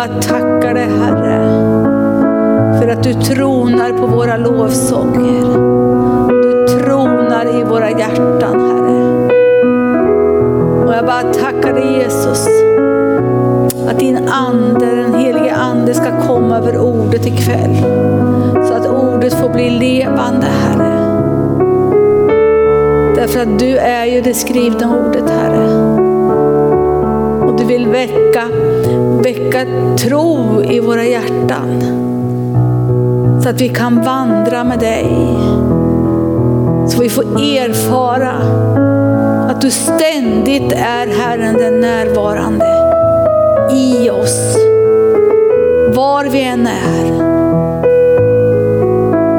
bara tackar dig Herre. För att du tronar på våra lovsånger. Du tronar i våra hjärtan Herre. Och jag bara tackar dig Jesus. Att din ande, den helige ande ska komma över ordet ikväll. Så att ordet får bli levande Herre. Därför att du är ju det skrivna ordet Herre. Vill väcka, väcka tro i våra hjärtan. Så att vi kan vandra med dig. Så vi får erfara att du ständigt är Herren den närvarande i oss. Var vi än är.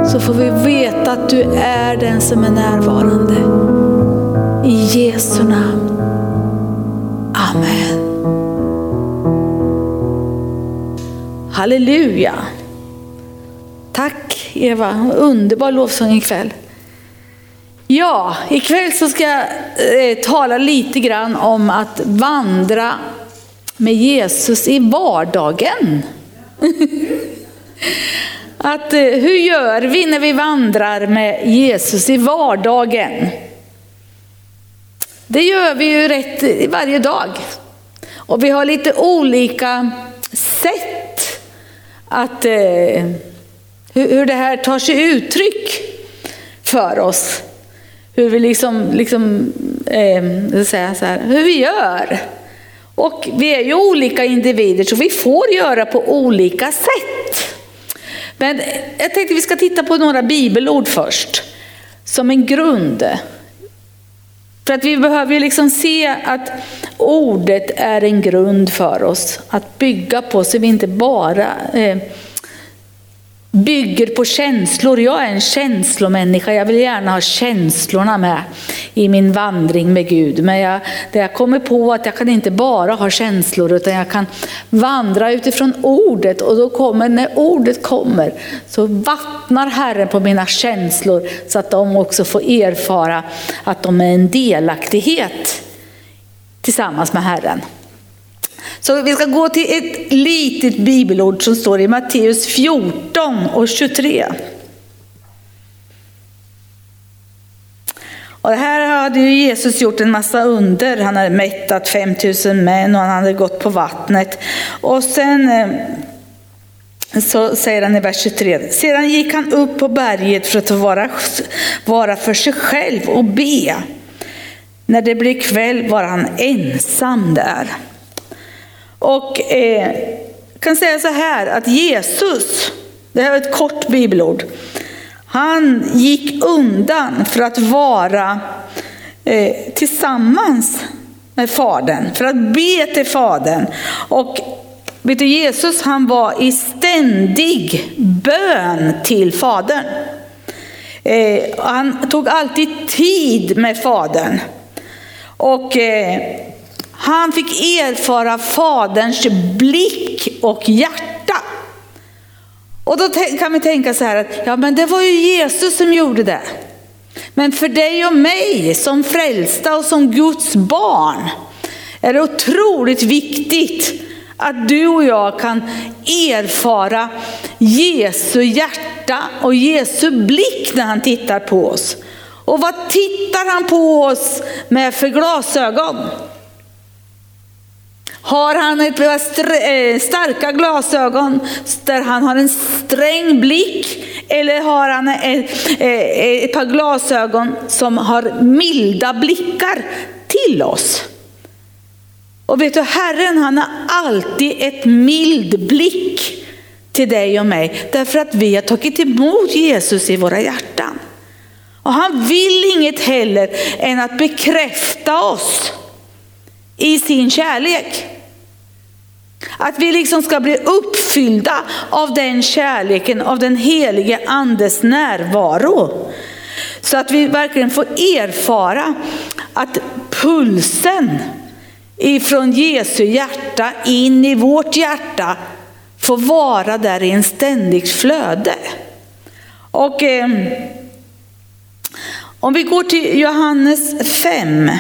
Så får vi veta att du är den som är närvarande. I Jesu namn. Amen. Halleluja. Tack Eva, underbar lovsång ikväll. Ja, ikväll så ska jag eh, tala lite grann om att vandra med Jesus i vardagen. att, eh, hur gör vi när vi vandrar med Jesus i vardagen? Det gör vi ju rätt eh, varje dag. Och vi har lite olika att, eh, hur, hur det här tar sig uttryck för oss. Hur vi liksom, liksom eh, säga så här, hur vi gör. Och vi är ju olika individer så vi får göra på olika sätt. Men jag tänkte vi ska titta på några bibelord först. Som en grund. För att vi behöver ju liksom se att ordet är en grund för oss att bygga på så vi inte bara eh, bygger på känslor. Jag är en känslomänniska, jag vill gärna ha känslorna med i min vandring med Gud. Men jag, det jag kommer på att jag kan inte bara ha känslor utan jag kan vandra utifrån ordet och då kommer, när ordet kommer så vattnar Herren på mina känslor så att de också får erfara att de är en delaktighet tillsammans med Herren. Så vi ska gå till ett litet bibelord som står i Matteus 14 och 23. Och här hade ju Jesus gjort en massa under. Han hade mättat 5000 män och han hade gått på vattnet. Och sen eh, så säger han i vers 23. Sedan gick han upp på berget för att vara, vara för sig själv och be. När det blev kväll var han ensam där. Och eh, kan säga så här att Jesus, det här är ett kort bibelord, han gick undan för att vara eh, tillsammans med Fadern, för att be till Fadern. Och vet du, Jesus han var i ständig bön till Fadern. Eh, han tog alltid tid med Fadern. Och eh, han fick erfara Faderns blick och hjärta. Och då kan vi tänka så här att ja, men det var ju Jesus som gjorde det. Men för dig och mig som frälsta och som Guds barn är det otroligt viktigt att du och jag kan erfara Jesu hjärta och Jesu blick när han tittar på oss. Och vad tittar han på oss med för glasögon? Har han ett par eh, starka glasögon där han har en sträng blick? Eller har han ett, eh, eh, ett par glasögon som har milda blickar till oss? Och vet du, Herren han har alltid ett mild blick till dig och mig. Därför att vi har tagit emot Jesus i våra hjärtan. Och han vill inget heller än att bekräfta oss i sin kärlek. Att vi liksom ska bli uppfyllda av den kärleken, av den helige andes närvaro. Så att vi verkligen får erfara att pulsen ifrån Jesu hjärta in i vårt hjärta får vara där i en ständigt flöde. Och eh, om vi går till Johannes 5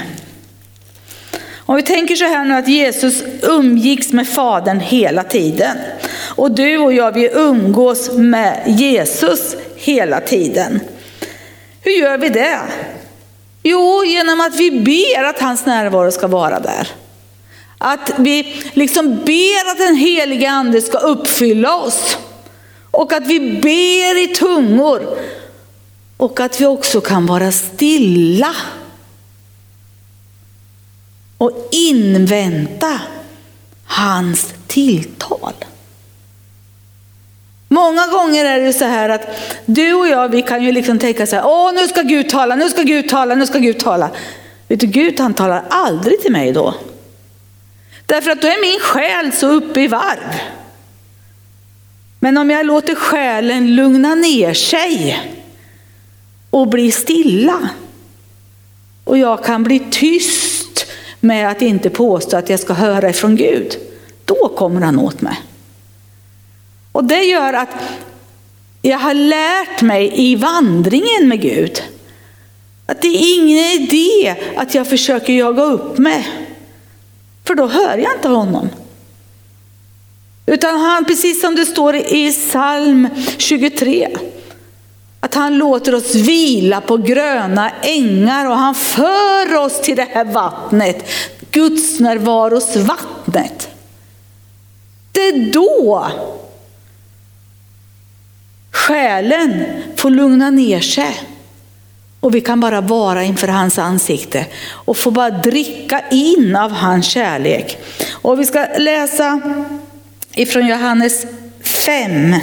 om vi tänker så här nu att Jesus umgicks med Fadern hela tiden. Och du och jag, vi umgås med Jesus hela tiden. Hur gör vi det? Jo, genom att vi ber att hans närvaro ska vara där. Att vi liksom ber att den heliga ande ska uppfylla oss. Och att vi ber i tungor. Och att vi också kan vara stilla. Och invänta hans tilltal. Många gånger är det så här att du och jag, vi kan ju liksom tänka så här, åh nu ska Gud tala, nu ska Gud tala, nu ska Gud tala. Vet du, Gud han talar aldrig till mig då. Därför att då är min själ så uppe i varv. Men om jag låter själen lugna ner sig och bli stilla och jag kan bli tyst med att inte påstå att jag ska höra ifrån Gud, då kommer han åt mig. Och det gör att jag har lärt mig i vandringen med Gud att det är ingen idé att jag försöker jaga upp mig. För då hör jag inte honom. Utan han, precis som det står i psalm 23, att han låter oss vila på gröna ängar och han för oss till det här vattnet, Guds närvaros vattnet. Det är då själen får lugna ner sig. Och vi kan bara vara inför hans ansikte och få bara dricka in av hans kärlek. Och vi ska läsa ifrån Johannes 5.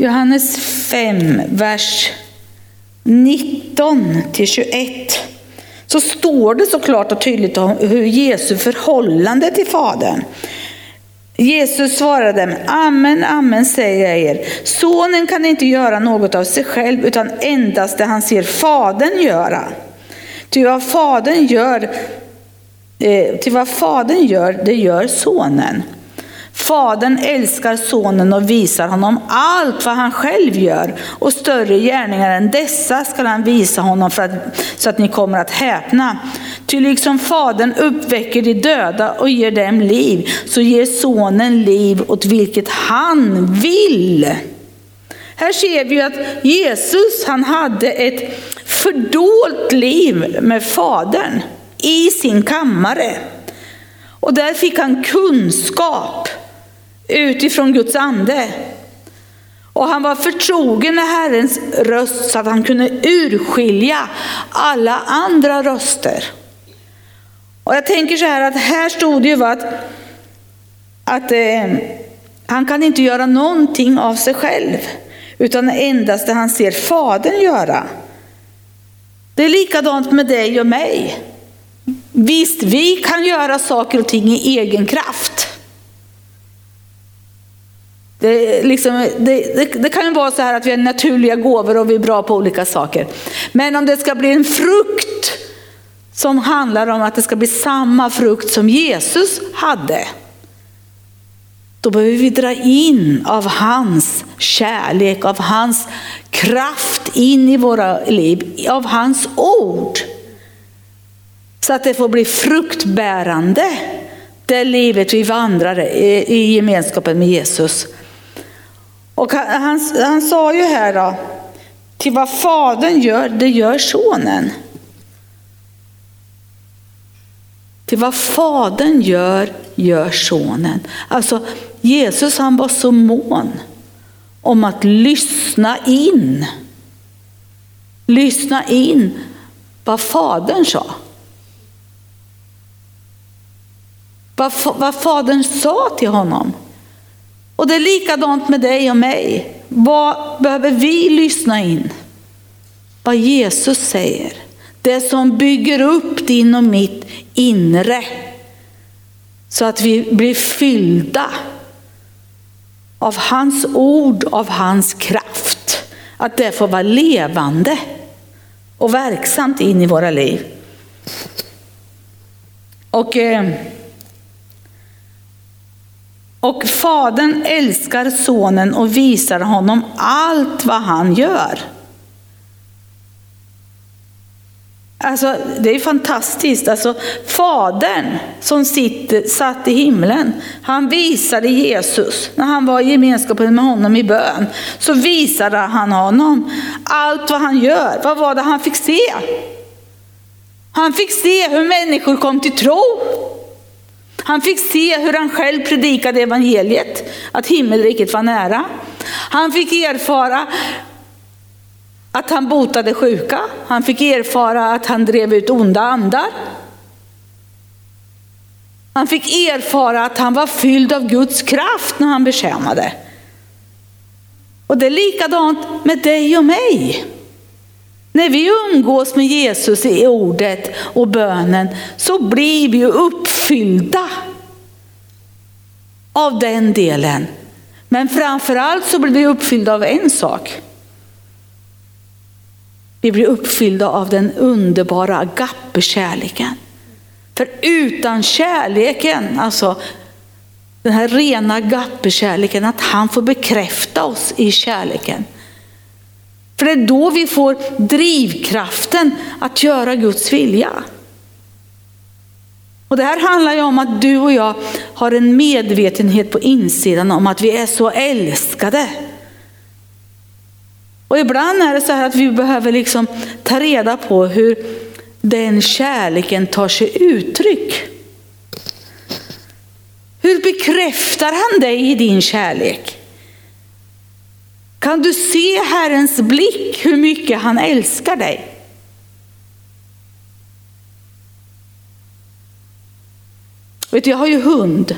Johannes 5, vers 19 till 21 så står det så klart och tydligt om hur Jesu förhållande till Fadern. Jesus svarade, amen, amen säger jag er. Sonen kan inte göra något av sig själv utan endast det han ser Fadern göra. Ty vad Fadern gör, eh, till vad Fadern gör, det gör Sonen. Fadern älskar sonen och visar honom allt vad han själv gör. Och större gärningar än dessa skall han visa honom för att, så att ni kommer att häpna. Ty liksom fadern uppväcker de döda och ger dem liv, så ger sonen liv åt vilket han vill. Här ser vi att Jesus han hade ett fördolt liv med fadern i sin kammare. Och där fick han kunskap utifrån Guds ande. Och han var förtrogen med Herrens röst så att han kunde urskilja alla andra röster. Och jag tänker så här att här stod det ju att, att eh, han kan inte göra någonting av sig själv, utan endast det han ser Fadern göra. Det är likadant med dig och mig. Visst, vi kan göra saker och ting i egen kraft. Det, liksom, det, det, det, kan ju vara så här att vi har naturliga gåvor och vi är bra på olika saker. Men om det ska bli en frukt som handlar om att det ska bli samma frukt som Jesus hade. Då behöver vi dra in av hans kärlek, av hans kraft in i våra liv, av hans ord. Så att det får bli fruktbärande, det livet vi vandrar i gemenskapen med Jesus. Och han, han, han sa ju här då, till vad fadern gör, det gör sonen. Till vad fadern gör, gör sonen. Alltså Jesus han var så mån om att lyssna in. Lyssna in vad fadern sa. Vad, vad fadern sa till honom. Och det är likadant med dig och mig. Vad behöver vi lyssna in? Vad Jesus säger. Det som bygger upp din och mitt inre. Så att vi blir fyllda av hans ord, av hans kraft. Att det får vara levande och verksamt in i våra liv. Och... Eh, och fadern älskar sonen och visar honom allt vad han gör. Alltså, det är fantastiskt. Alltså, fadern som sitter, satt i himlen, han visade Jesus, när han var i gemenskapen med honom i bön, så visade han honom allt vad han gör. Vad var det han fick se? Han fick se hur människor kom till tro. Han fick se hur han själv predikade evangeliet, att himmelriket var nära. Han fick erfara att han botade sjuka. Han fick erfara att han drev ut onda andar. Han fick erfara att han var fylld av Guds kraft när han betjänade. Och det är likadant med dig och mig. När vi umgås med Jesus i ordet och bönen så blir vi uppfyllda av den delen. Men framförallt så blir vi uppfyllda av en sak. Vi blir uppfyllda av den underbara agape-kärleken. För utan kärleken, alltså den här rena agape-kärleken, att han får bekräfta oss i kärleken. För det är då vi får drivkraften att göra Guds vilja. Och det här handlar ju om att du och jag har en medvetenhet på insidan om att vi är så älskade. Och ibland är det så här att vi behöver liksom ta reda på hur den kärleken tar sig uttryck. Hur bekräftar han dig i din kärlek? Kan du se Herrens blick hur mycket han älskar dig? Vet du, jag har ju hund.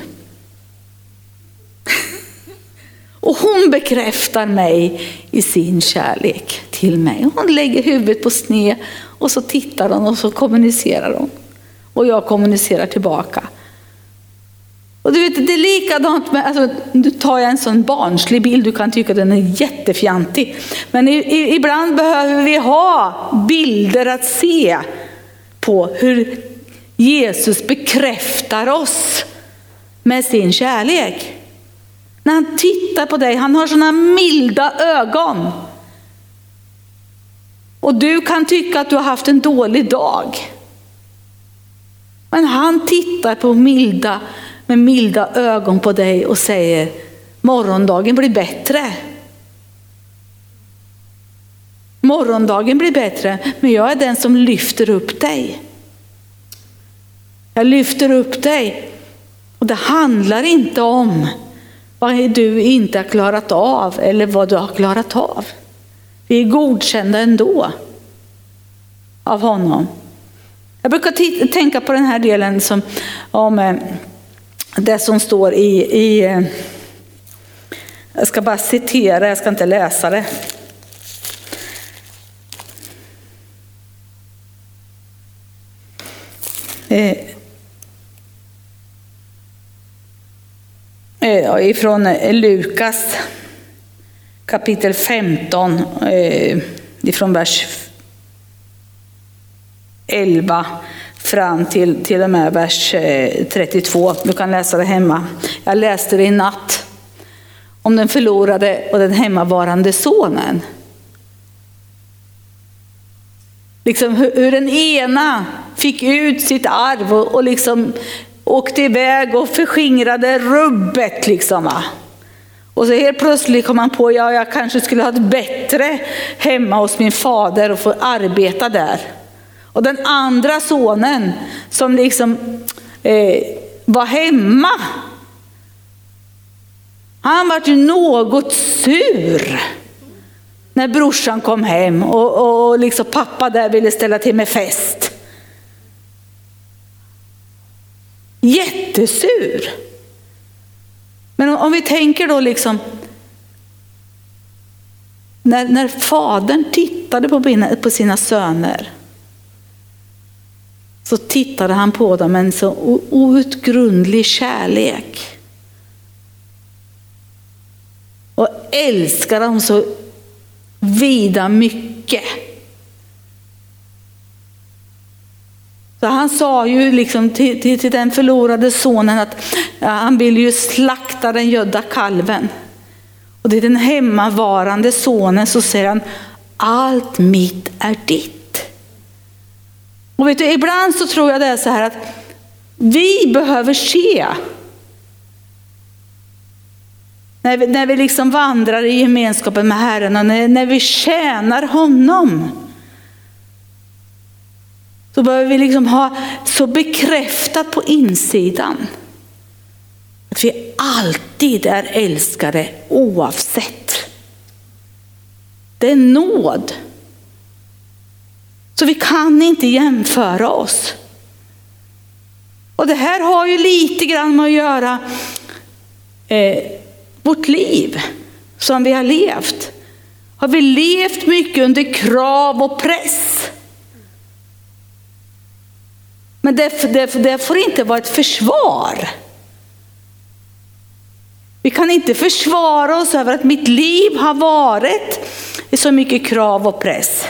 Och hon bekräftar mig i sin kärlek till mig. Hon lägger huvudet på sned och så tittar hon och så kommunicerar hon. Och jag kommunicerar tillbaka. Och du vet, det är likadant med, alltså, nu tar jag en sån barnslig bild, du kan tycka den är jättefjantig. Men i, i, ibland behöver vi ha bilder att se på hur Jesus bekräftar oss med sin kärlek. När han tittar på dig, han har sådana milda ögon. Och du kan tycka att du har haft en dålig dag. Men han tittar på milda, med milda ögon på dig och säger morgondagen blir bättre. Morgondagen blir bättre, men jag är den som lyfter upp dig. Jag lyfter upp dig. Och det handlar inte om vad du inte har klarat av eller vad du har klarat av. Vi är godkända ändå av honom. Jag brukar tänka på den här delen som, om eh, det som står i, i eh, jag ska bara citera, jag ska inte läsa det. Eh, eh, ifrån Lukas kapitel 15, ifrån vers 11 fram till, till och med vers eh, 32. Du kan läsa det hemma. Jag läste det i natt om den förlorade och den hemmavarande sonen. Liksom hur, hur den ena fick ut sitt arv och, och liksom åkte iväg och förskingrade rubbet liksom. Va? Och så helt plötsligt kom han på, ja jag kanske skulle ha ett bättre hemma hos min fader och få arbeta där. Och den andra sonen som liksom eh, var hemma, han var ju något sur när brorsan kom hem och, och, och liksom pappa där ville ställa till med fest. Jättesur. Men om, vi tänker då liksom, när, när fadern tittade på, på sina söner så tittade han på dem med en så outgrundlig kärlek. Och älskade dem så vida mycket. Så han sa ju liksom till, till, till den förlorade sonen att ja, han vill ju slakta den gödda kalven. Och det är den hemmavarande sonen så säger han, allt mitt är ditt. Och vet du, ibland så tror jag det är så här att vi behöver se när vi, när vi liksom vandrar i gemenskapen med Herren och när, när vi tjänar honom. Så behöver vi liksom ha så bekräftat på insidan. Att vi alltid är älskade oavsett. Det är nåd. Så vi kan inte jämföra oss. Och det här har ju lite grann med att göra eh, vårt liv som vi har levt. Har vi levt mycket under krav och press? Men det, det, det får inte vara ett försvar. Vi kan inte försvara oss över att mitt liv har varit i så mycket krav och press.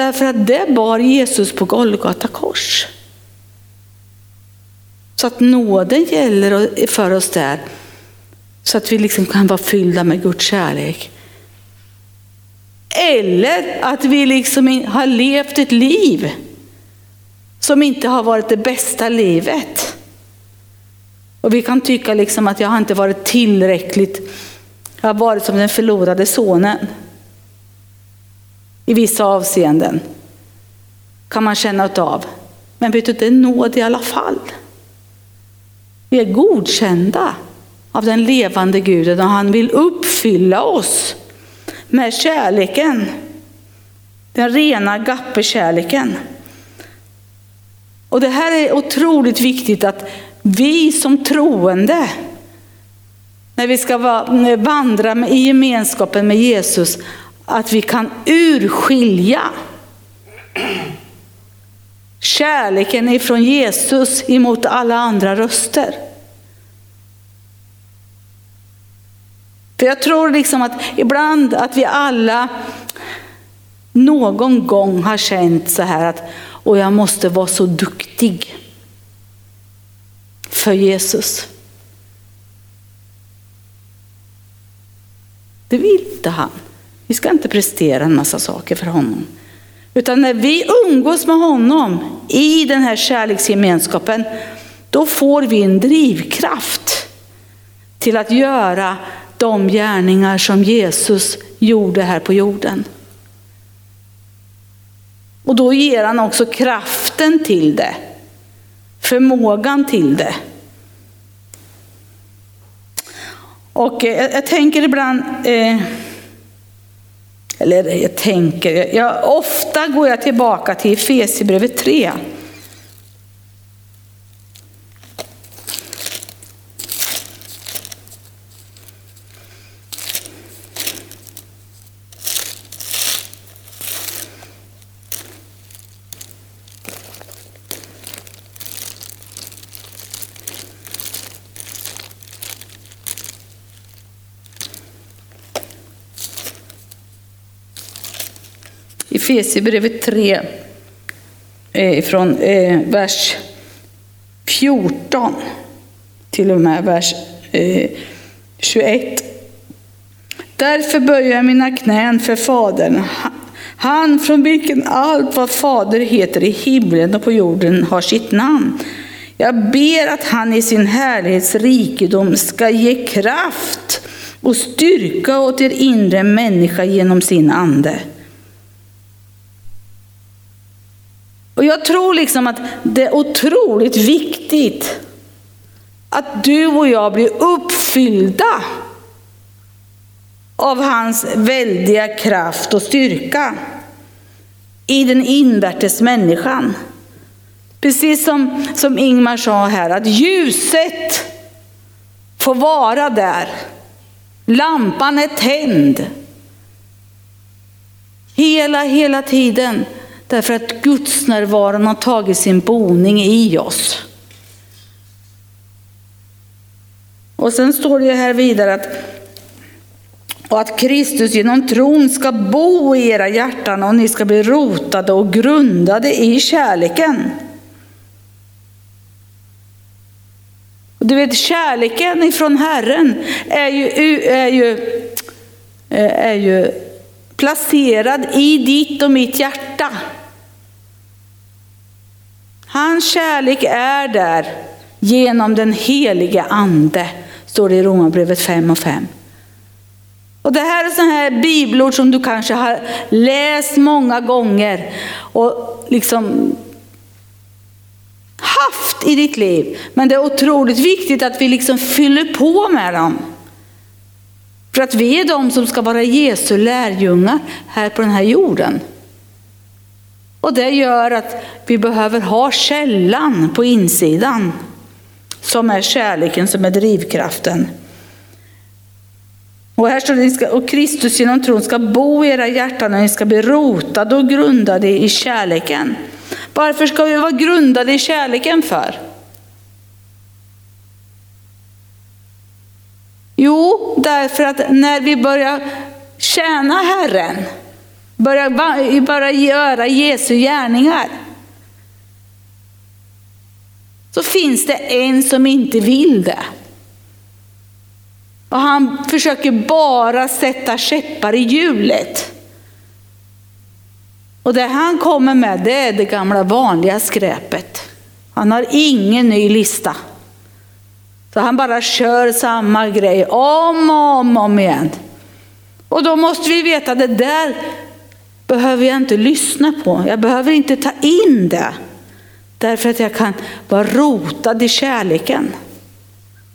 Därför att det bar Jesus på Golgata kors. Så att nåden gäller för oss där. Så att vi liksom kan vara fyllda med Guds kärlek. Eller att vi liksom har levt ett liv som inte har varit det bästa livet. Och vi kan tycka liksom att jag har inte varit tillräckligt, jag har varit som den förlorade sonen. I vissa avseenden kan man känna av. Men vet du, det är nåd i alla fall. Vi är godkända av den levande guden och han vill uppfylla oss med kärleken. Den rena gappekärleken. Och det här är otroligt viktigt att vi som troende, när vi ska vandra i gemenskapen med Jesus, att vi kan urskilja kärleken ifrån Jesus emot alla andra röster. För jag tror liksom att ibland att vi alla någon gång har känt så här att och jag måste vara så duktig för Jesus. Det vill inte han. Vi ska inte prestera en massa saker för honom. Utan när vi umgås med honom i den här kärleksgemenskapen, då får vi en drivkraft till att göra de gärningar som Jesus gjorde här på jorden. Och då ger han också kraften till det, förmågan till det. Och jag, jag tänker ibland, eh, eller jag tänker, jag, ofta går jag tillbaka till Efesierbrevet 3. Efesierbrevet 3, eh, från eh, vers 14 till och med vers eh, 21. Därför böjer jag mina knän för Fadern, han från vilken allt vad Fader heter i himlen och på jorden har sitt namn. Jag ber att han i sin härlighetsrikedom ska ge kraft och styrka åt er inre människa genom sin ande Och jag tror liksom att det är otroligt viktigt att du och jag blir uppfyllda av hans väldiga kraft och styrka i den invärtes människan. Precis som, som Ingmar sa här, att ljuset får vara där. Lampan är tänd. Hela, hela tiden. Därför att Guds närvaron har tagit sin boning i oss. Och sen står det här vidare att och att Kristus genom tron ska bo i era hjärtan och ni ska bli rotade och grundade i kärleken. Du vet kärleken ifrån Herren är ju, är ju, är ju placerad i ditt och mitt hjärta. Hans kärlek är där genom den helige ande, står det i Romarbrevet 5 och 5. Och det här är sådana här bibelord som du kanske har läst många gånger och liksom haft i ditt liv. Men det är otroligt viktigt att vi liksom fyller på med dem. För att vi är de som ska vara Jesu lärjungar här på den här jorden. Och det gör att vi behöver ha källan på insidan. Som är kärleken, som är drivkraften. Och här står det att Kristus genom tron ska bo i era hjärtan och ni ska bli rotade och grundade i kärleken. Varför ska vi vara grundade i kärleken för? Jo, därför att när vi börjar tjäna Herren, Börja, börjar göra Jesu gärningar, så finns det en som inte vill det. Och han försöker bara sätta käppar i hjulet. Och det han kommer med det är det gamla vanliga skräpet. Han har ingen ny lista. Så han bara kör samma grej om och om, om igen. Och då måste vi veta att det där behöver jag inte lyssna på. Jag behöver inte ta in det. Därför att jag kan vara rotad i kärleken.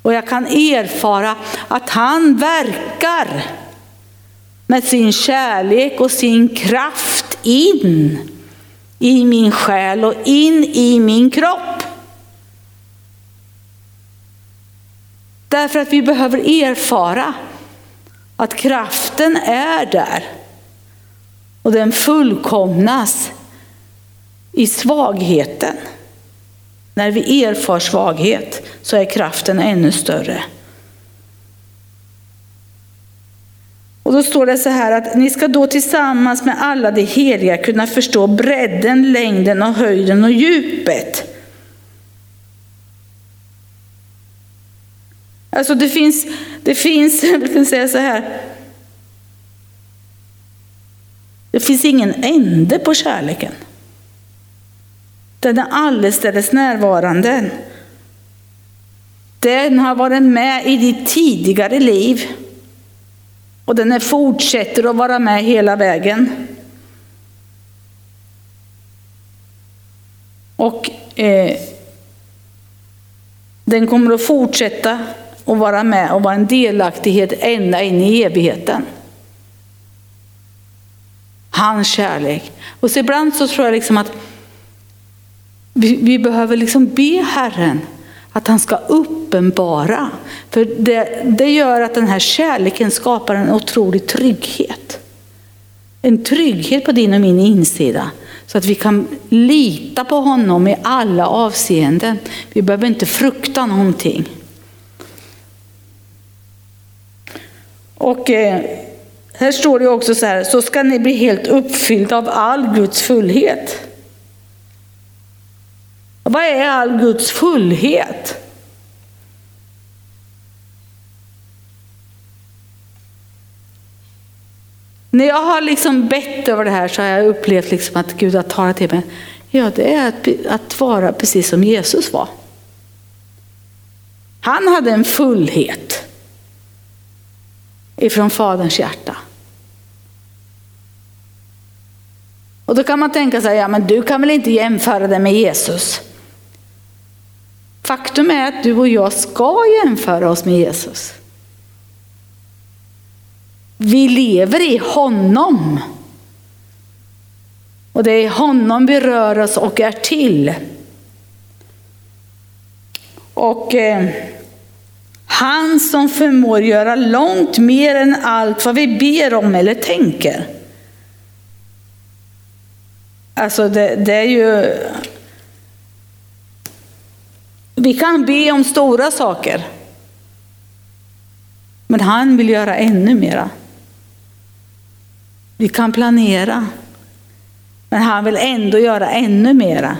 Och jag kan erfara att han verkar med sin kärlek och sin kraft in i min själ och in i min kropp. Därför att vi behöver erfara att kraften är där. Och den fullkomnas i svagheten. När vi erfar svaghet så är kraften ännu större. Och då står det så här att ni ska då tillsammans med alla de heliga kunna förstå bredden, längden och höjden och djupet. Alltså det finns, det finns, jag kan säga så här. Det finns ingen ände på kärleken. Den är allestädes närvarande. Den har varit med i ditt tidigare liv. Och den fortsätter att vara med hela vägen. Och eh, den kommer att fortsätta att vara med och vara en delaktighet ända in i evigheten. Hans kärlek. Och så ibland så tror jag liksom att vi, vi behöver liksom be Herren att han ska uppenbara. För det, det gör att den här kärleken skapar en otrolig trygghet. En trygghet på din och min insida. Så att vi kan lita på honom i alla avseenden. Vi behöver inte frukta någonting. Och eh, här står det också så här, så ska ni bli helt uppfyllda av all Guds fullhet. Vad är all Guds fullhet? När jag har liksom bett över det här så har jag upplevt liksom att Gud har talat till mig. Ja, det är att, att vara precis som Jesus var. Han hade en fullhet ifrån Faderns hjärta. Och då kan man tänka sig, ja men du kan väl inte jämföra det med Jesus? Faktum är att du och jag ska jämföra oss med Jesus. Vi lever i honom. Och det är i honom vi rör oss och är till. Och eh, han som förmår göra långt mer än allt vad vi ber om eller tänker. Alltså det, det är ju vi kan be om stora saker. Men han vill göra ännu mera. Vi kan planera. Men han vill ändå göra ännu mera.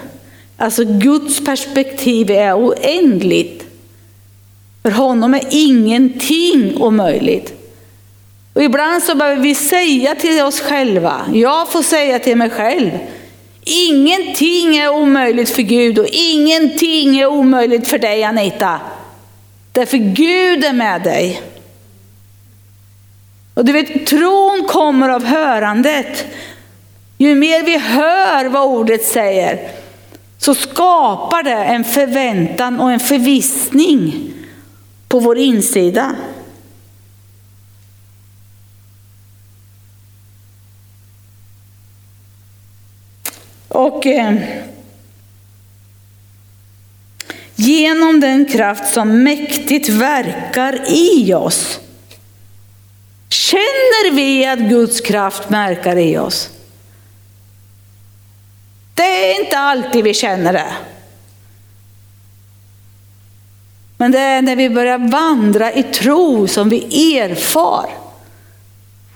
Alltså Guds perspektiv är oändligt. För honom är ingenting omöjligt. Och ibland så behöver vi säga till oss själva, jag får säga till mig själv, ingenting är omöjligt för Gud och ingenting är omöjligt för dig Anita. Därför Gud är med dig. Och du vet, tron kommer av hörandet. Ju mer vi hör vad ordet säger så skapar det en förväntan och en förvissning på vår insida. Och eh, genom den kraft som mäktigt verkar i oss. Känner vi att Guds kraft verkar i oss? Det är inte alltid vi känner det. Men det är när vi börjar vandra i tro som vi erfar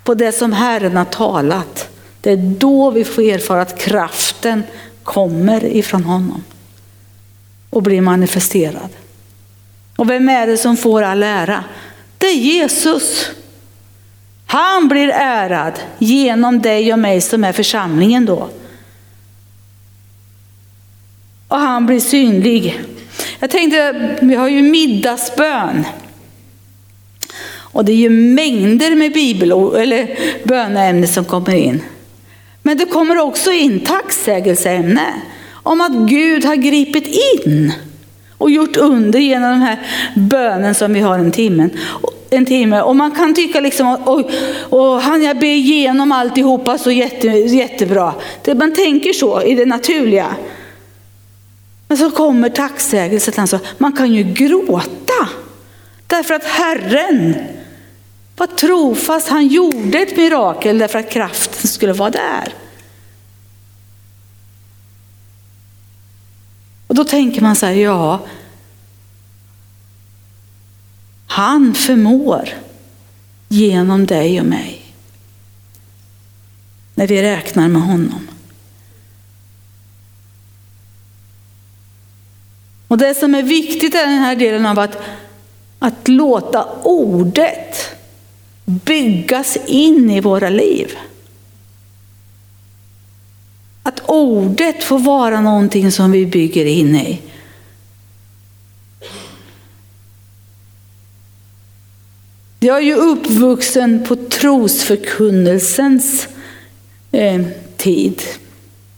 på det som Herren har talat. Det är då vi får erfara att kraft kraften kommer ifrån honom och blir manifesterad. Och vem är det som får all ära? Det är Jesus. Han blir ärad genom dig och mig som är församlingen då. Och han blir synlig. Jag tänkte, vi har ju middagsbön. Och det är ju mängder med bibel eller böneämnen som kommer in. Men det kommer också in tacksägelseämne om att Gud har gripit in och gjort under genom den här bönen som vi har en timme. En timme. Och man kan tycka liksom att oj, och han jag ber igenom alltihopa så jätte, jättebra. Det, man tänker så i det naturliga. Men så kommer tacksägelsen. Alltså, man kan ju gråta. Därför att Herren var trofast. Han gjorde ett mirakel därför att kraften skulle vara där. Och då tänker man så här, ja, han förmår genom dig och mig. När vi räknar med honom. Och det som är viktigt är den här delen av att, att låta ordet byggas in i våra liv. Att ordet får vara någonting som vi bygger in i. Jag är ju uppvuxen på trosförkunnelsens eh, tid.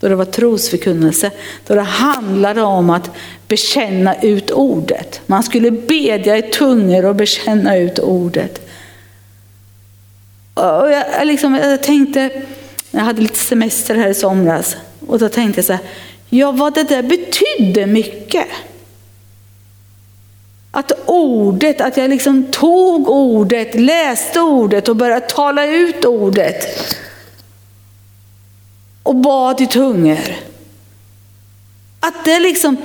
Då det var trosförkunnelse. Då det handlade om att bekänna ut ordet. Man skulle bedja i tungor och bekänna ut ordet. Och jag, liksom, jag tänkte, jag hade lite semester här i somras. Och då tänkte jag så här, ja vad det där betydde mycket. Att ordet, att jag liksom tog ordet, läste ordet och började tala ut ordet. Och bad i tungor. Att det liksom,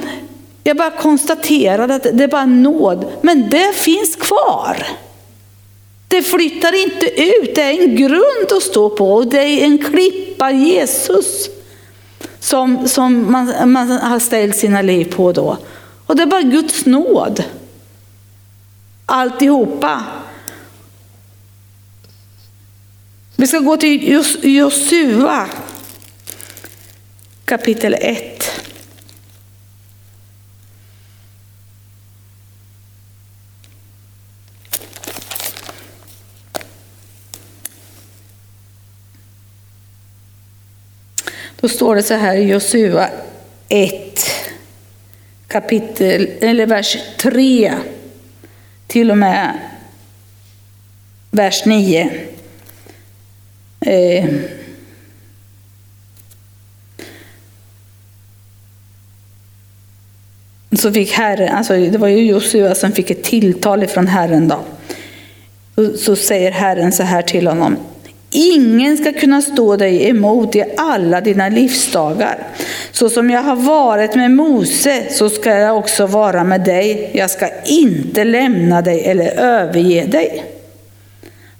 jag bara konstaterade att det är bara nåd, men det finns kvar. Det flyttar inte ut, det är en grund att stå på och det är en klippa, Jesus, som, som man, man har ställt sina liv på då. Och det är bara Guds nåd. Alltihopa. Vi ska gå till Josua kapitel 1. Då står det så här i Josua 1, kapitel, eller vers 3 till och med vers 9. Eh, så fick Herren, alltså det var ju Josua som fick ett tilltal från Herren då. Så säger Herren så här till honom. Ingen ska kunna stå dig emot i alla dina livsdagar. Så som jag har varit med Mose, så ska jag också vara med dig. Jag ska inte lämna dig eller överge dig.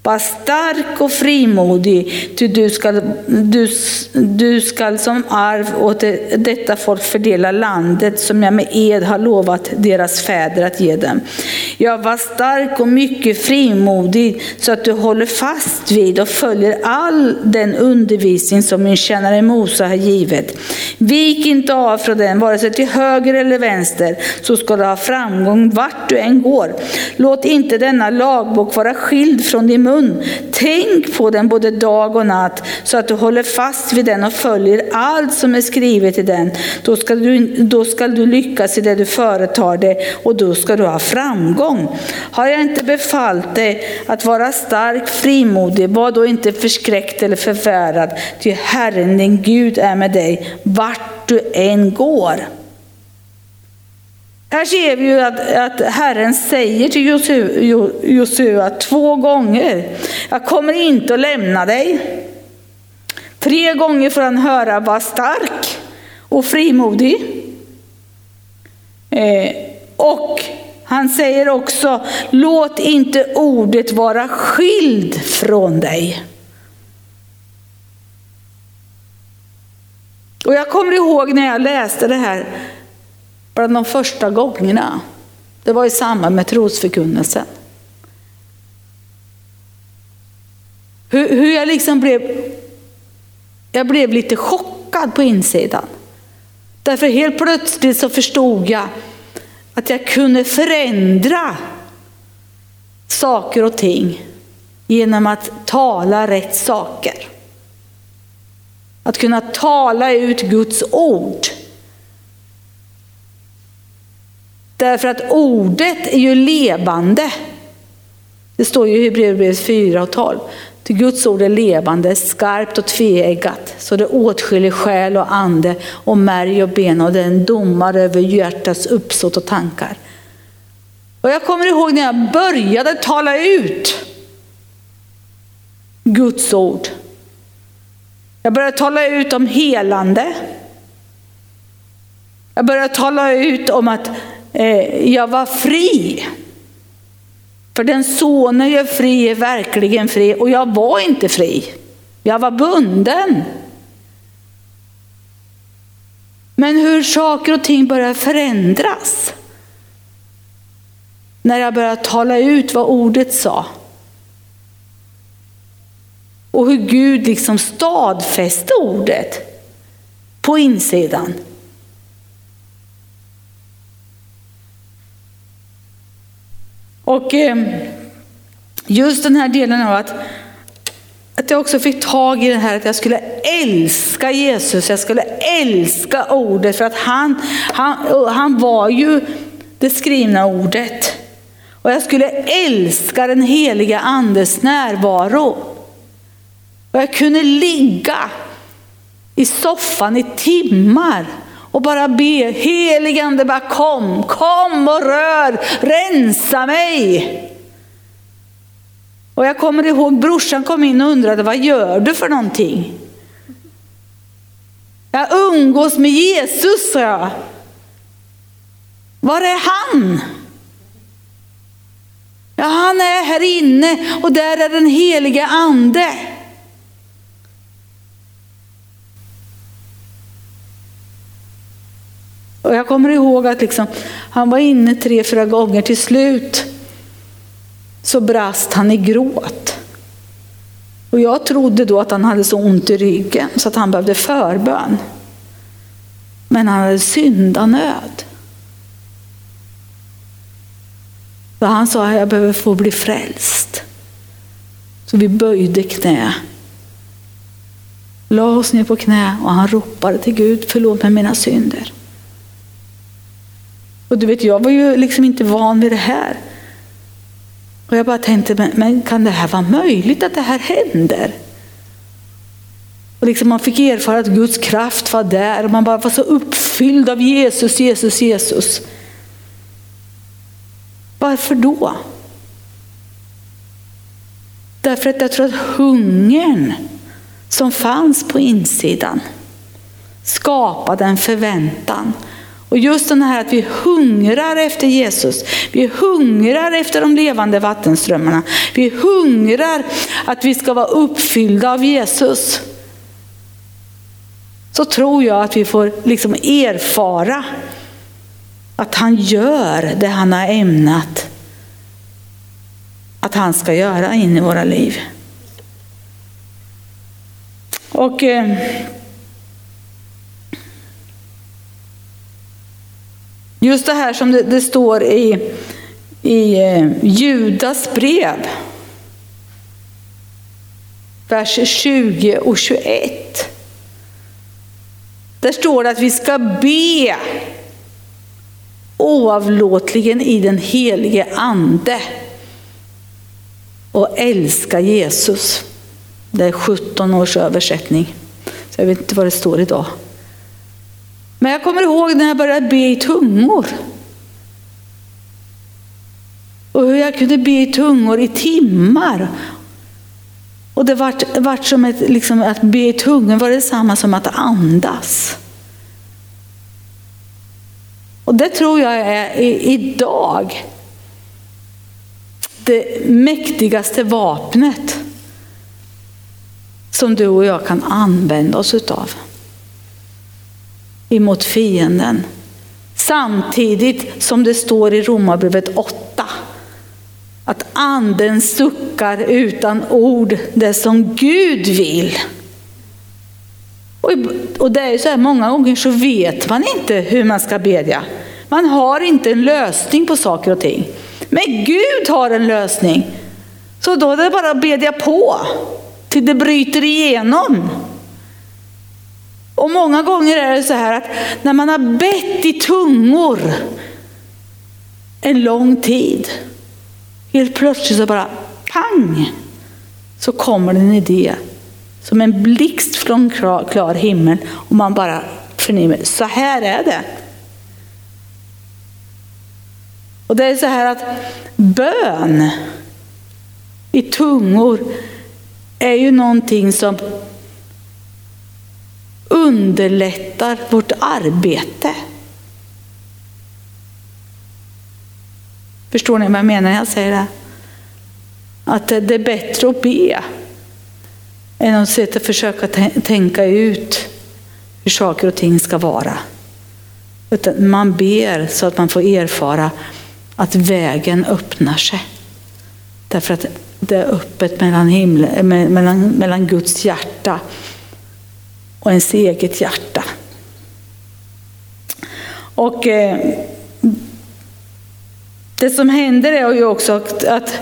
Var stark och frimodig, ty du skall, du, du skall som arv åt detta folk fördela landet som jag med ed har lovat deras fäder att ge dem. Jag var stark och mycket frimodig så att du håller fast vid och följer all den undervisning som min tjänare Mose har givit. Vik inte av från den, vare sig till höger eller vänster, så ska du ha framgång vart du än går. Låt inte denna lagbok vara skild från din mun. Tänk på den både dag och natt, så att du håller fast vid den och följer allt som är skrivet i den. Då ska du, då ska du lyckas i det du företar dig och då ska du ha framgång. Har jag inte befallt dig att vara stark, frimodig, var då inte förskräckt eller förfärad, ty Herren din Gud är med dig vart du än går. Här ser vi ju att, att Herren säger till Josua, Josua två gånger, jag kommer inte att lämna dig. Tre gånger får han höra, var stark och frimodig. Eh, och han säger också, låt inte ordet vara skild från dig. Och jag kommer ihåg när jag läste det här bland de första gångerna. Det var i samband med trosförkunnelsen. Hur, hur jag liksom blev, jag blev lite chockad på insidan. Därför helt plötsligt så förstod jag att jag kunde förändra saker och ting genom att tala rätt saker. Att kunna tala ut Guds ord. Därför att ordet är ju levande. Det står ju i Hebreerbrevet 4 och 12. Till Guds ord är levande, skarpt och tveeggat, så det åtskiljer själ och ande och märg och ben och det är en domare över hjärtats uppsåt och tankar. Och jag kommer ihåg när jag började tala ut Guds ord. Jag började tala ut om helande. Jag började tala ut om att Eh, jag var fri. För den sonen är fri är verkligen fri och jag var inte fri. Jag var bunden. Men hur saker och ting börjar förändras. När jag börjar tala ut vad ordet sa. Och hur Gud liksom stadfäste ordet på insidan. Och eh, just den här delen av att, att jag också fick tag i det här att jag skulle älska Jesus, jag skulle älska ordet för att han, han, han var ju det skrivna ordet. Och jag skulle älska den heliga andes närvaro. Och jag kunde ligga i soffan i timmar och bara be, heligande bara kom, kom och rör, rensa mig. Och jag kommer ihåg brorsan kom in och undrade, vad gör du för någonting? Jag umgås med Jesus, sa jag. Var är han? Ja, han är här inne och där är den heliga ande. Och jag kommer ihåg att liksom, han var inne tre, fyra gånger. Till slut så brast han i gråt. Och jag trodde då att han hade så ont i ryggen så att han behövde förbön. Men han hade syndanöd. Så han sa att jag behöver få bli frälst. Så vi böjde knä. La oss ner på knä och han ropade till Gud, förlåt mig mina synder. Och du vet, jag var ju liksom inte van vid det här. Och jag bara tänkte, men, men kan det här vara möjligt att det här händer? Och liksom man fick erfara att Guds kraft var där och man bara var så uppfylld av Jesus, Jesus, Jesus. Varför då? Därför att jag tror att hungern som fanns på insidan skapade en förväntan och just den här att vi hungrar efter Jesus. Vi hungrar efter de levande vattenströmmarna. Vi hungrar att vi ska vara uppfyllda av Jesus. Så tror jag att vi får liksom erfara att han gör det han har ämnat att han ska göra in i våra liv. Och eh, Just det här som det, det står i, i eh, Judas brev. Vers 20 och 21. Där står det att vi ska be oavlåtligen i den helige ande och älska Jesus. Det är 17 års översättning. Så jag vet inte vad det står idag. Men jag kommer ihåg när jag började be i tungor. Och hur jag kunde be i tungor i timmar. Och det vart, vart som ett, liksom, att be i tungor var detsamma som att andas. Och det tror jag är idag det mäktigaste vapnet som du och jag kan använda oss utav emot fienden. Samtidigt som det står i Romarbrevet 8 att anden suckar utan ord det som Gud vill. Och det är så här, många gånger så vet man inte hur man ska bedja. Man har inte en lösning på saker och ting. Men Gud har en lösning. Så då är det bara att bedja på till det bryter igenom. Och många gånger är det så här att när man har bett i tungor en lång tid, helt plötsligt så bara pang, så kommer det en idé. Som en blixt från klar, klar himmel och man bara förnimmer, så här är det. Och det är så här att bön i tungor är ju någonting som underlättar vårt arbete. Förstår ni vad jag menar när jag säger det? Att det är bättre att be än att sitta och försöka tänka ut hur saker och ting ska vara. Utan man ber så att man får erfara att vägen öppnar sig. Därför att det är öppet mellan, himlen, mellan, mellan Guds hjärta och ens eget hjärta. Och eh, det som händer är ju också att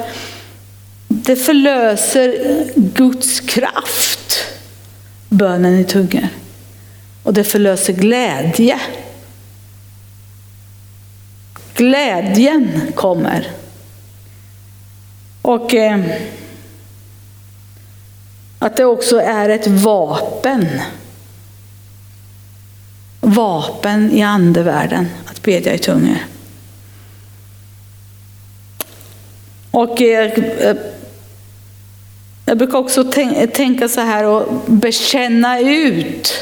det förlöser Guds kraft, bönen i tungor. Och det förlöser glädje. Glädjen kommer. Och eh, att det också är ett vapen vapen i andevärlden att bedja i tungor. Och jag, eh, jag brukar också tänka så här och bekänna ut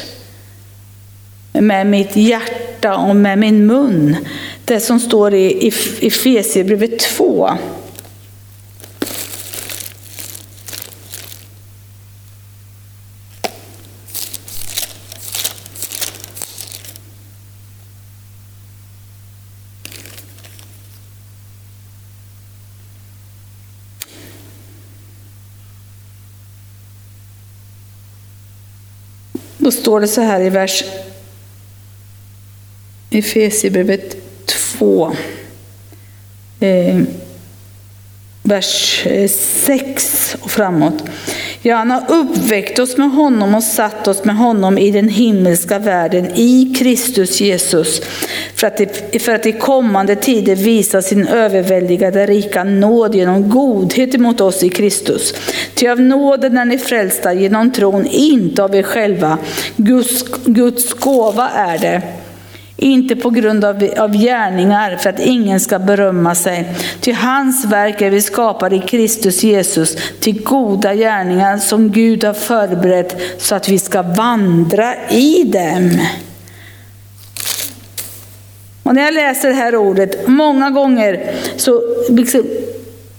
med mitt hjärta och med min mun. Det som står i Efesierbrevet 2. Står det så här i vers Efesierbrevet 2. Eh, vers eh, 6 och framåt. Ja, han har uppväckt oss med honom och satt oss med honom i den himmelska världen i Kristus Jesus. För att, det, för att i kommande tider visa sin överväldigade rika nåd genom godhet emot oss i Kristus. Ty av nåden är ni frälsta genom tron, inte av er själva. Guds, Guds gåva är det inte på grund av, av gärningar för att ingen ska berömma sig. Till hans verk är vi skapade i Kristus Jesus till goda gärningar som Gud har förberett så att vi ska vandra i dem. Och när jag läser det här ordet, många gånger så liksom,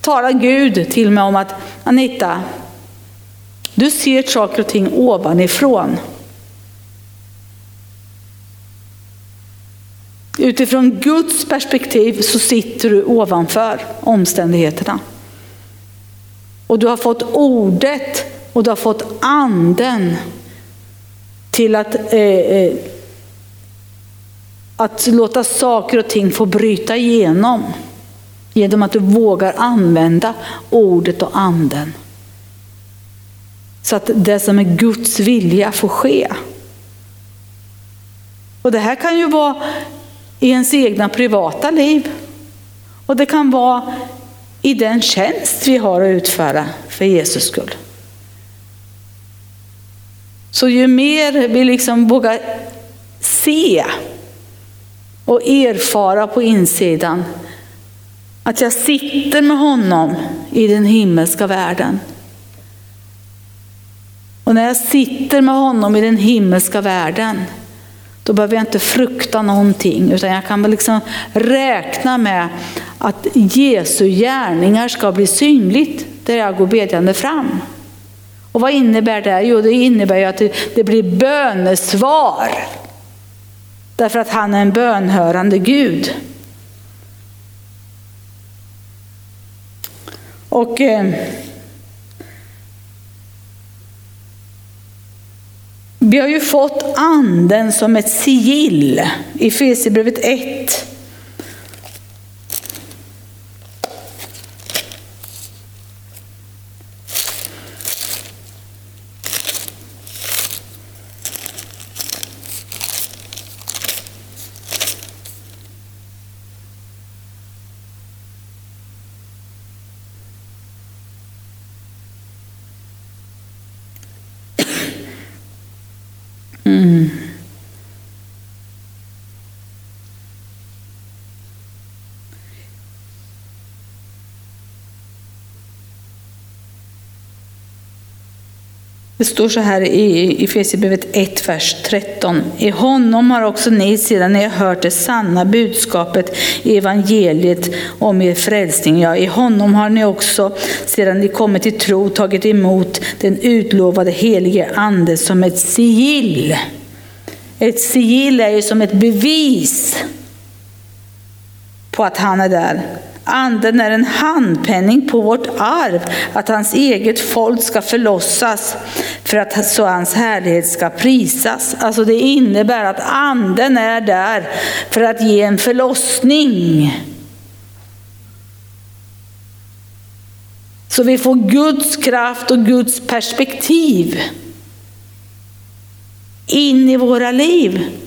talar Gud till mig om att Anita, du ser saker och ting ovanifrån. Utifrån Guds perspektiv så sitter du ovanför omständigheterna. Och du har fått ordet och du har fått anden till att, eh, eh, att låta saker och ting få bryta igenom. Genom att du vågar använda ordet och anden. Så att det som är Guds vilja får ske. Och det här kan ju vara i ens egna privata liv. Och det kan vara i den tjänst vi har att utföra för Jesus skull. Så ju mer vi liksom vågar se och erfara på insidan att jag sitter med honom i den himmelska världen. Och när jag sitter med honom i den himmelska världen då behöver jag inte frukta någonting utan jag kan liksom räkna med att Jesu gärningar ska bli synligt där jag går bedjande fram. Och vad innebär det? Jo, det innebär ju att det, blir bönesvar. Därför att han är en bönhörande Gud. Och eh, Vi har ju fått anden som ett sigill i Efesierbrevet 1. Det står så här i Efesierbrevet 1, vers 13. I honom har också ni sedan ni har hört det sanna budskapet i evangeliet om er frälsning. Ja, i honom har ni också sedan ni kommit till tro tagit emot den utlovade helige ande som ett sigill. Ett sigill är ju som ett bevis på att han är där. Anden är en handpenning på vårt arv, att hans eget folk ska förlossas för att så hans härlighet ska prisas. Alltså det innebär att anden är där för att ge en förlossning. Så vi får Guds kraft och Guds perspektiv in i våra liv.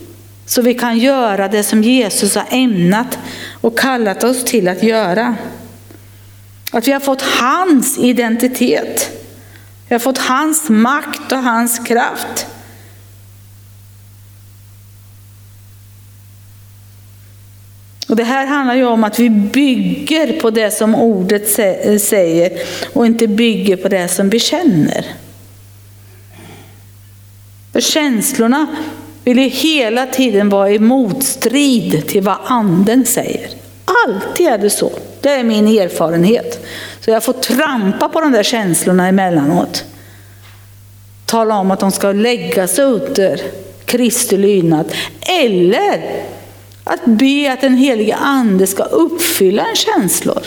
Så vi kan göra det som Jesus har ämnat och kallat oss till att göra. Att vi har fått hans identitet. Vi har fått hans makt och hans kraft. Och Det här handlar ju om att vi bygger på det som ordet säger och inte bygger på det som vi känner. För känslorna vill ju hela tiden vara i motstrid till vad anden säger. Alltid är det så. Det är min erfarenhet. Så jag får trampa på de där känslorna emellanåt. Tala om att de ska lägga sig under Kristi lydnad. Eller att be att den helige ande ska uppfylla en känslor.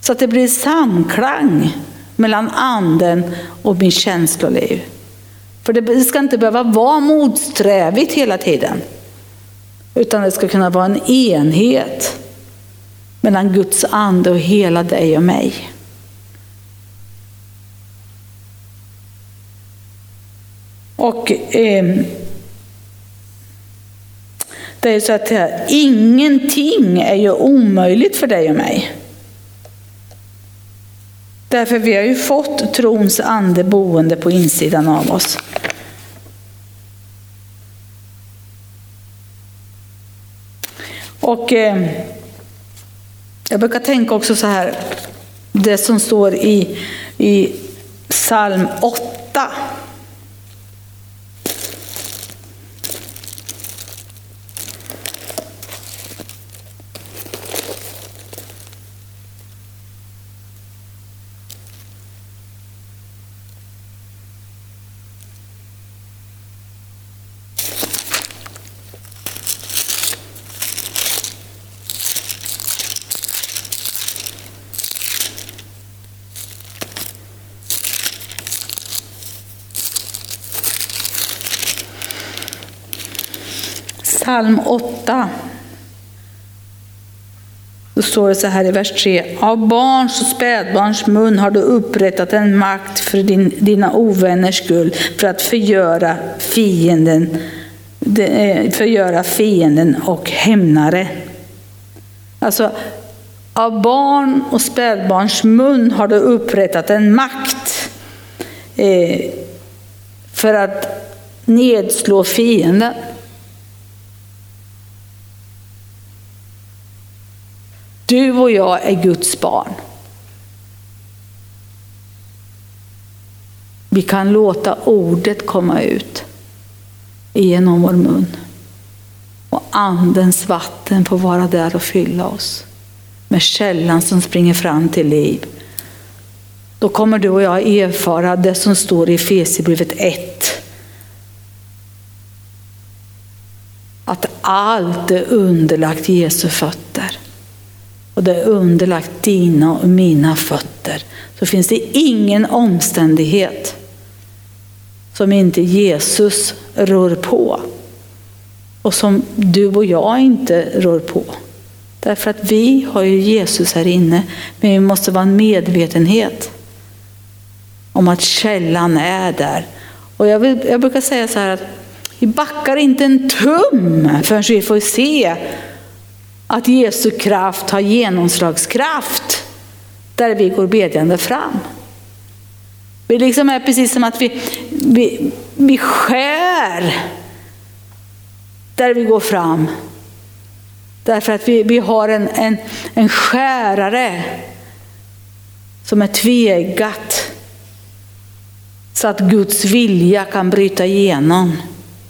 Så att det blir samklang mellan anden och min känsloliv. För det ska inte behöva vara motsträvigt hela tiden. Utan det ska kunna vara en enhet mellan Guds ande och hela dig och mig. Och eh, det är så att ingenting är ju omöjligt för dig och mig. Därför vi har ju fått trons ande boende på insidan av oss. Och eh, jag brukar tänka också så här, det som står i, i psalm 8. Psalm 8. Då står det så här i vers 3. Av barns och spädbarns mun har du upprättat en makt för din, dina ovänners skull, för att förgöra fienden, eh, förgöra fienden och hämnare. Alltså, av barn och spädbarns mun har du upprättat en makt eh, för att nedslå fienden. Du och jag är Guds barn. Vi kan låta ordet komma ut genom vår mun. Och andens vatten får vara där och fylla oss. Med källan som springer fram till liv. Då kommer du och jag erfara det som står i Efesierbrevet 1. Att allt är underlagt Jesu fötter och det är underlagt dina och mina fötter, så finns det ingen omständighet som inte Jesus rör på. Och som du och jag inte rör på. Därför att vi har ju Jesus här inne, men vi måste vara en medvetenhet om att källan är där. Och jag, vill, jag brukar säga så här att vi backar inte en tum förrän vi får se att Jesu kraft har genomslagskraft där vi går bedjande fram. Det liksom är precis som att vi, vi, vi skär där vi går fram. Därför att vi, vi har en, en, en skärare som är tvegat. Så att Guds vilja kan bryta igenom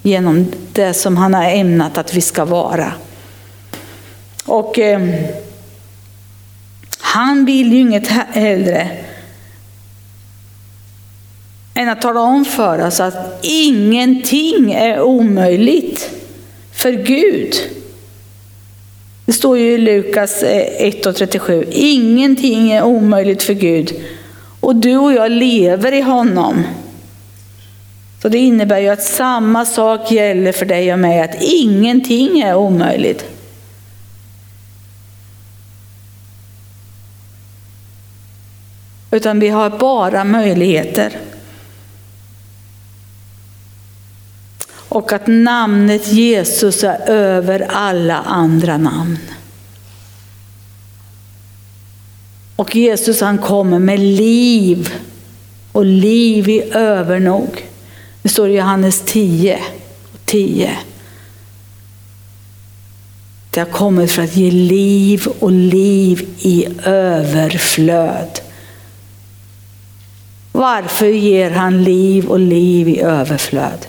genom det som han har ämnat att vi ska vara. Och eh, han vill ju inget hellre än att tala om för oss att ingenting är omöjligt för Gud. Det står ju i Lukas eh, 1 och 37. Ingenting är omöjligt för Gud. Och du och jag lever i honom. Så det innebär ju att samma sak gäller för dig och mig, att ingenting är omöjligt. Utan vi har bara möjligheter. Och att namnet Jesus är över alla andra namn. Och Jesus han kommer med liv och liv i övernog. Det står i Johannes 10 10. Det har kommit för att ge liv och liv i överflöd. Varför ger han liv och liv i överflöd?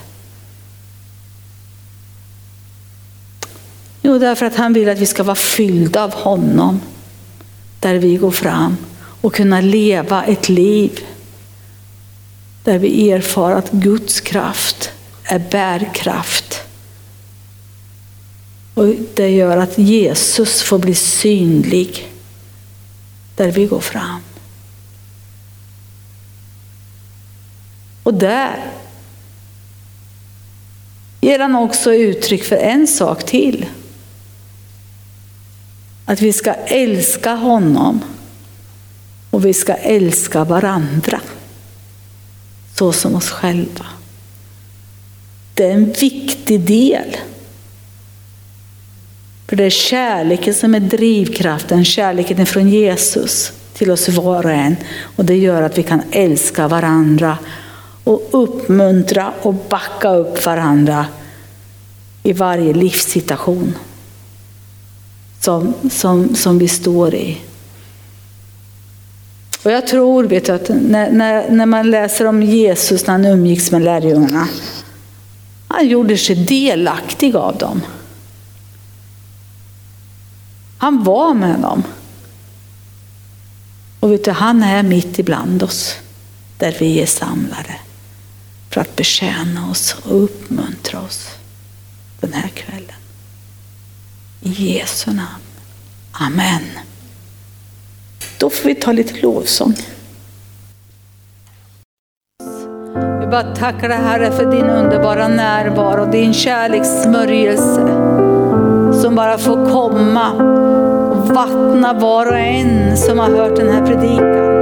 Jo, därför att han vill att vi ska vara fyllda av honom. Där vi går fram och kunna leva ett liv där vi erfar att Guds kraft är bärkraft. Och det gör att Jesus får bli synlig där vi går fram. Och där ger han också uttryck för en sak till. Att vi ska älska honom och vi ska älska varandra så som oss själva. Det är en viktig del. För det är kärleken som är drivkraften, kärleken från Jesus till oss var och en. Och det gör att vi kan älska varandra och uppmuntra och backa upp varandra i varje livssituation som, som, som vi står i. Och jag tror vet du, att när, när, när man läser om Jesus när han umgicks med lärjungarna, han gjorde sig delaktig av dem. Han var med dem. Och vet du, han är mitt ibland oss, där vi är samlade för att betjäna oss och uppmuntra oss den här kvällen. I Jesu namn. Amen. Då får vi ta lite lovsång. bara tackar dig Herre för din underbara närvaro, din kärlekssmörjelse som bara får komma och vattna var och en som har hört den här predikan.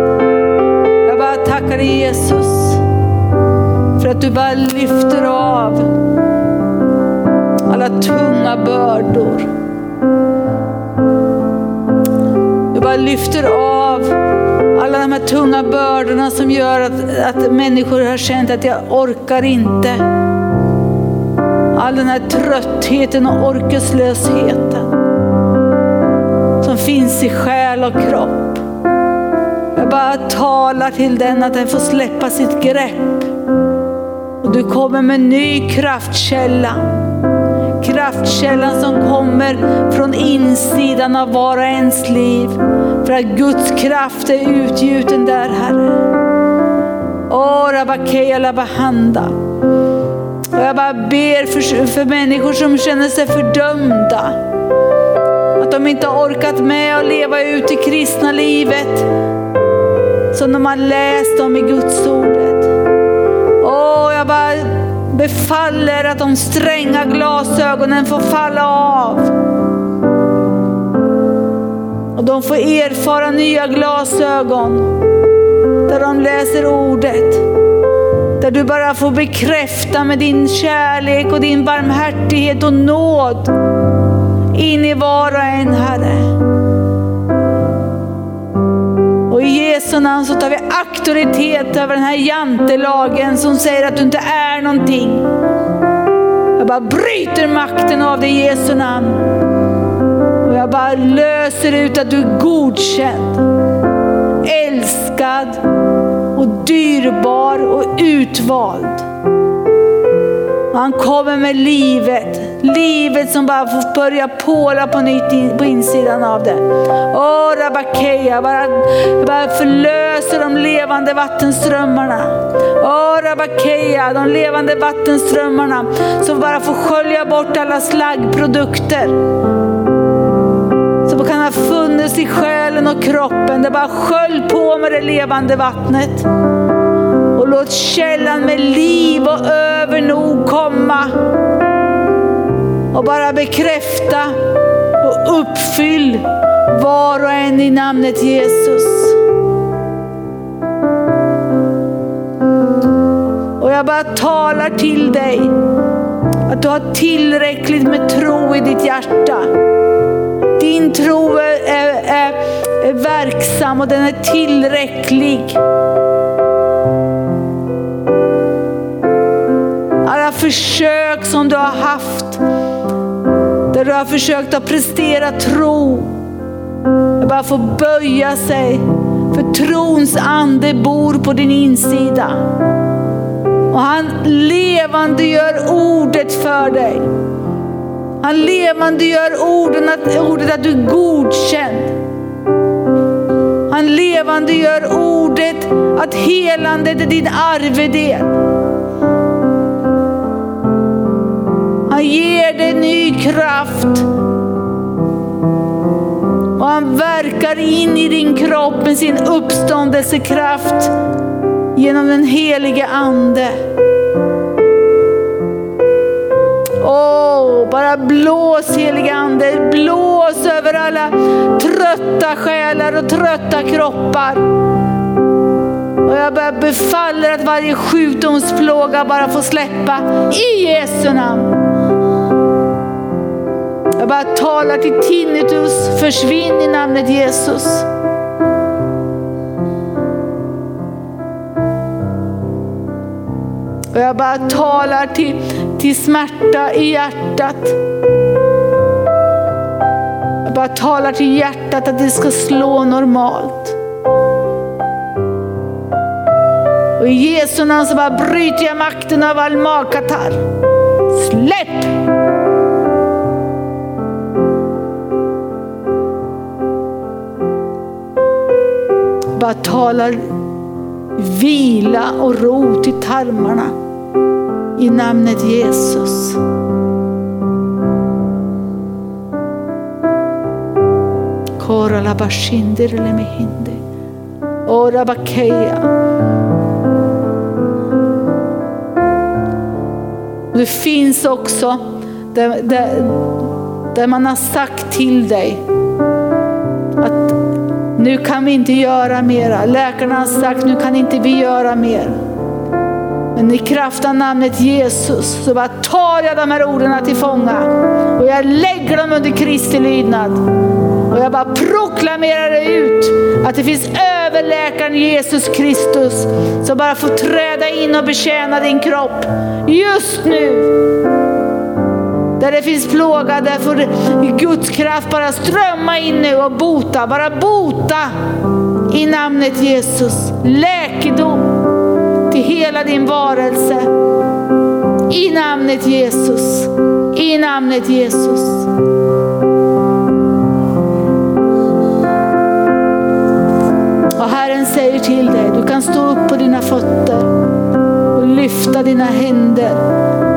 Jag bara tackar dig Jesus att du bara lyfter av alla tunga bördor. Du bara lyfter av alla de här tunga bördorna som gör att, att människor har känt att jag orkar inte. All den här tröttheten och orkeslösheten som finns i själ och kropp. Jag bara talar till den att den får släppa sitt grepp. Och du kommer med en ny kraftkälla. Kraftkällan som kommer från insidan av var och ens liv. För att Guds kraft är utgjuten där Herre. Åh, Rabakeya Labahanda. Och jag bara ber för, för människor som känner sig fördömda. Att de inte har orkat med att leva ut det kristna livet som de har läst om i Guds ord. Jag bara befaller att de stränga glasögonen får falla av. Och de får erfara nya glasögon där de läser ordet. Där du bara får bekräfta med din kärlek och din barmhärtighet och nåd in i var och en Herre. Jesu namn så tar vi auktoritet över den här jantelagen som säger att du inte är någonting. Jag bara bryter makten av det i Jesu namn. Och jag bara löser ut att du är godkänd, älskad och dyrbar och utvald. Han kommer med livet, livet som bara får börja påla på nytt in, på insidan av det. Åh Rabakeya, bara, bara förlöser de levande vattenströmmarna. Åh Rabakeya, de levande vattenströmmarna som bara får skölja bort alla slaggprodukter som kan ha funnits i själen och kroppen. Det bara skölj på med det levande vattnet. Och låt källan med liv och övernog komma. Och bara bekräfta och uppfyll var och en i namnet Jesus. Och jag bara talar till dig att du har tillräckligt med tro i ditt hjärta. Din tro är, är, är, är verksam och den är tillräcklig. Alla försök som du har haft, där du har försökt att prestera tro, det bara får böja sig. För trons ande bor på din insida. Och han levande gör ordet för dig. Han levande gör orden att, ordet att du är godkänd. Han levande gör ordet att helandet är din arvedel. Han ger dig ny kraft. Och han verkar in i din kropp med sin uppståndelsekraft genom den helige Ande. Åh, bara blås helige Ande, blås över alla trötta själar och trötta kroppar. Och jag befaller att varje sjukdomsplåga bara får släppa i Jesu namn. Jag bara talar till tinnitus, försvinn i namnet Jesus. Och jag bara talar till, till smärta i hjärtat. Jag bara talar till hjärtat att det ska slå normalt. Och i Jesu namn så bara bryter jag makten av all magkatarr. Släpp! Bara talar vila och ro till tarmarna i namnet Jesus. Bashindir. Ora bakeya. Det finns också där, där, där man har sagt till dig nu kan vi inte göra mera. Läkarna har sagt nu kan inte vi göra mer. Men i kraft av namnet Jesus så bara tar jag de här orden till fånga och jag lägger dem under Kristi lydnad. Och jag bara proklamerar det ut att det finns överläkaren Jesus Kristus som bara får träda in och betjäna din kropp just nu. Där det finns plåga, där får Guds kraft bara strömma in nu och bota, bara bota i namnet Jesus. Läkedom till hela din varelse. I namnet Jesus. I namnet Jesus. Och Herren säger till dig, du kan stå upp på dina fötter och lyfta dina händer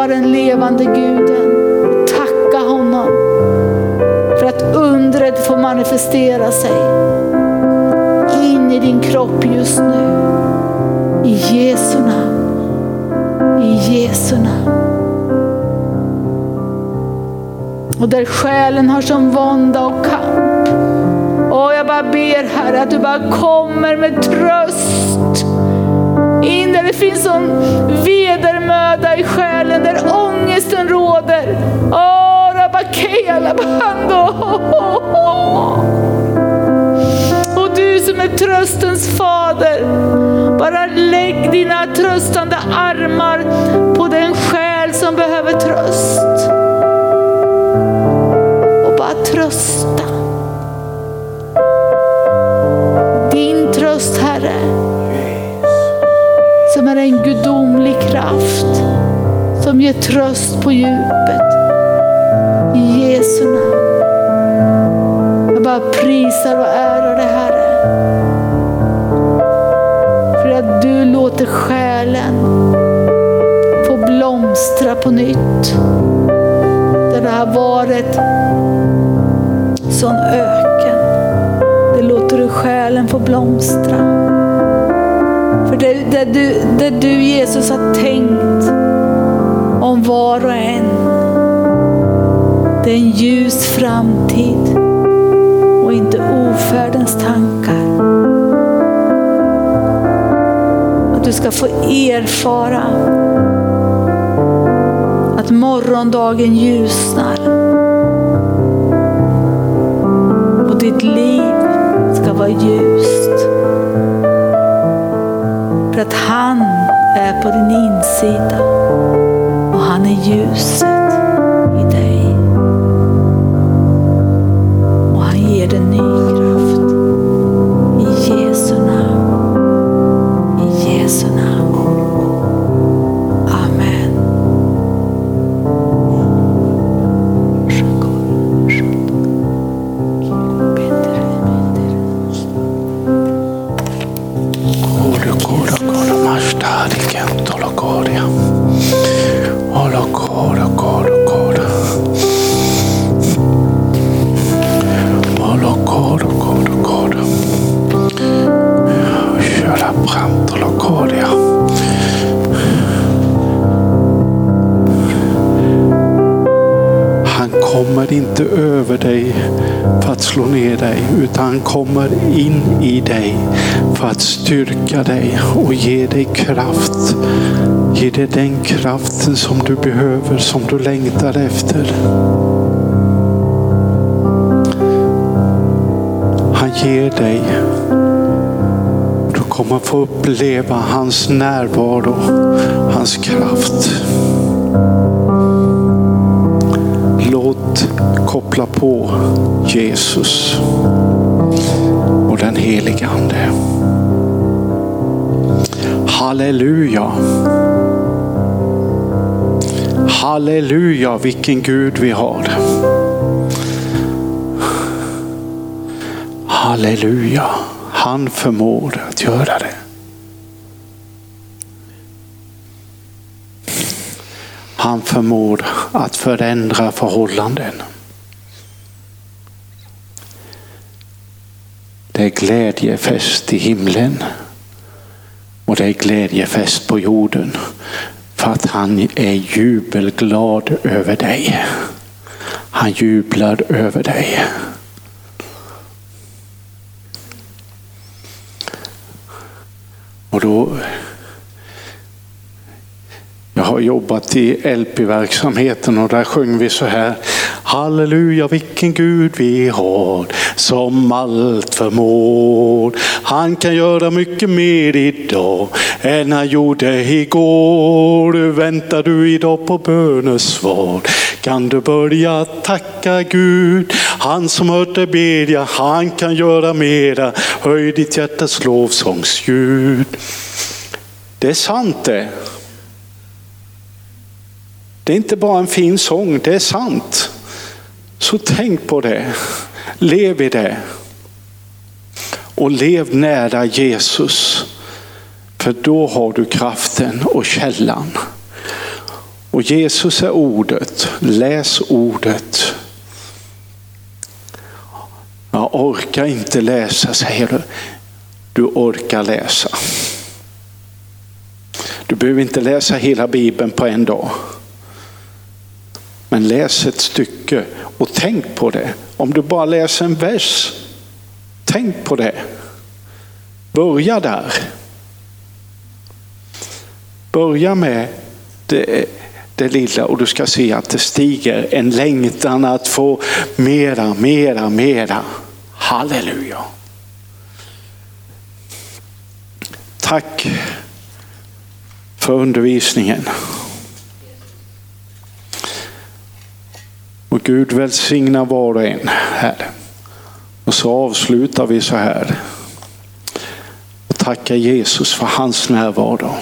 lova den levande guden. Tacka honom för att undret får manifestera sig in i din kropp just nu. I Jesu namn. I Jesu namn. Och där själen har som vånda och kamp. Och jag bara ber Herre att du bara kommer med tröst. Där det finns sån vedermöda i själen, där ångesten råder. Och du som är tröstens fader, bara lägg dina tröstande armar som ger tröst på djupet. I Jesu namn. Jag bara prisar och ärar dig Herre. För att du låter själen få blomstra på nytt. Där det har varit sån öken. Det låter du själen få blomstra. För det, det, du, det du Jesus har tänkt om var och en. Det är en ljus framtid och inte ofärdens tankar. Att du ska få erfara att morgondagen ljusnar. Och ditt liv ska vara ljust. För att han är på din insida är ljuset i dig. Och han ger dig han kommer in i dig för att styrka dig och ge dig kraft. Ge dig den kraften som du behöver, som du längtar efter. Han ger dig. Du kommer få uppleva hans närvaro, hans kraft. Låt koppla på Jesus och den helige Ande. Halleluja. Halleluja, vilken Gud vi har. Halleluja, han förmår att göra det. Han förmår att förändra förhållanden. Det är glädjefest i himlen och det är glädjefest på jorden För att han är jubelglad över dig. Han jublar över dig. Och då har jobbat i LP-verksamheten och där sjöng vi så här. Halleluja vilken Gud vi har som allt förmår. Han kan göra mycket mer idag än han gjorde igår. Väntar du idag på bönesvar kan du börja tacka Gud. Han som hört dig bedja, han kan göra mera. Höj ditt hjärtas lovsångsljud. Det är sant det. Det är inte bara en fin sång, det är sant. Så tänk på det. Lev i det. Och lev nära Jesus. För då har du kraften och källan. Och Jesus är ordet. Läs ordet. Jag orkar inte läsa, säger du. Du orkar läsa. Du behöver inte läsa hela Bibeln på en dag. Men läs ett stycke och tänk på det. Om du bara läser en vers, tänk på det. Börja där. Börja med det, det lilla och du ska se att det stiger en längtan att få mera, mera, mera. Halleluja. Tack för undervisningen. Och Gud välsigna var och en här. Och så avslutar vi så här. Och tackar Jesus för hans närvaro.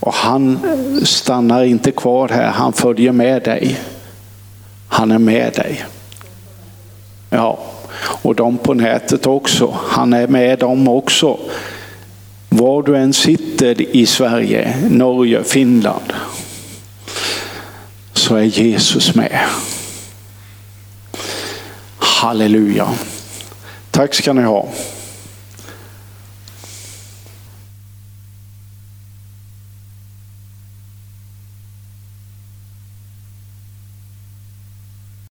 Och han stannar inte kvar här, han följer med dig. Han är med dig. Ja, och de på nätet också. Han är med dem också. Var du än sitter i Sverige, Norge, Finland så är Jesus med. Halleluja. Tack ska ni ha.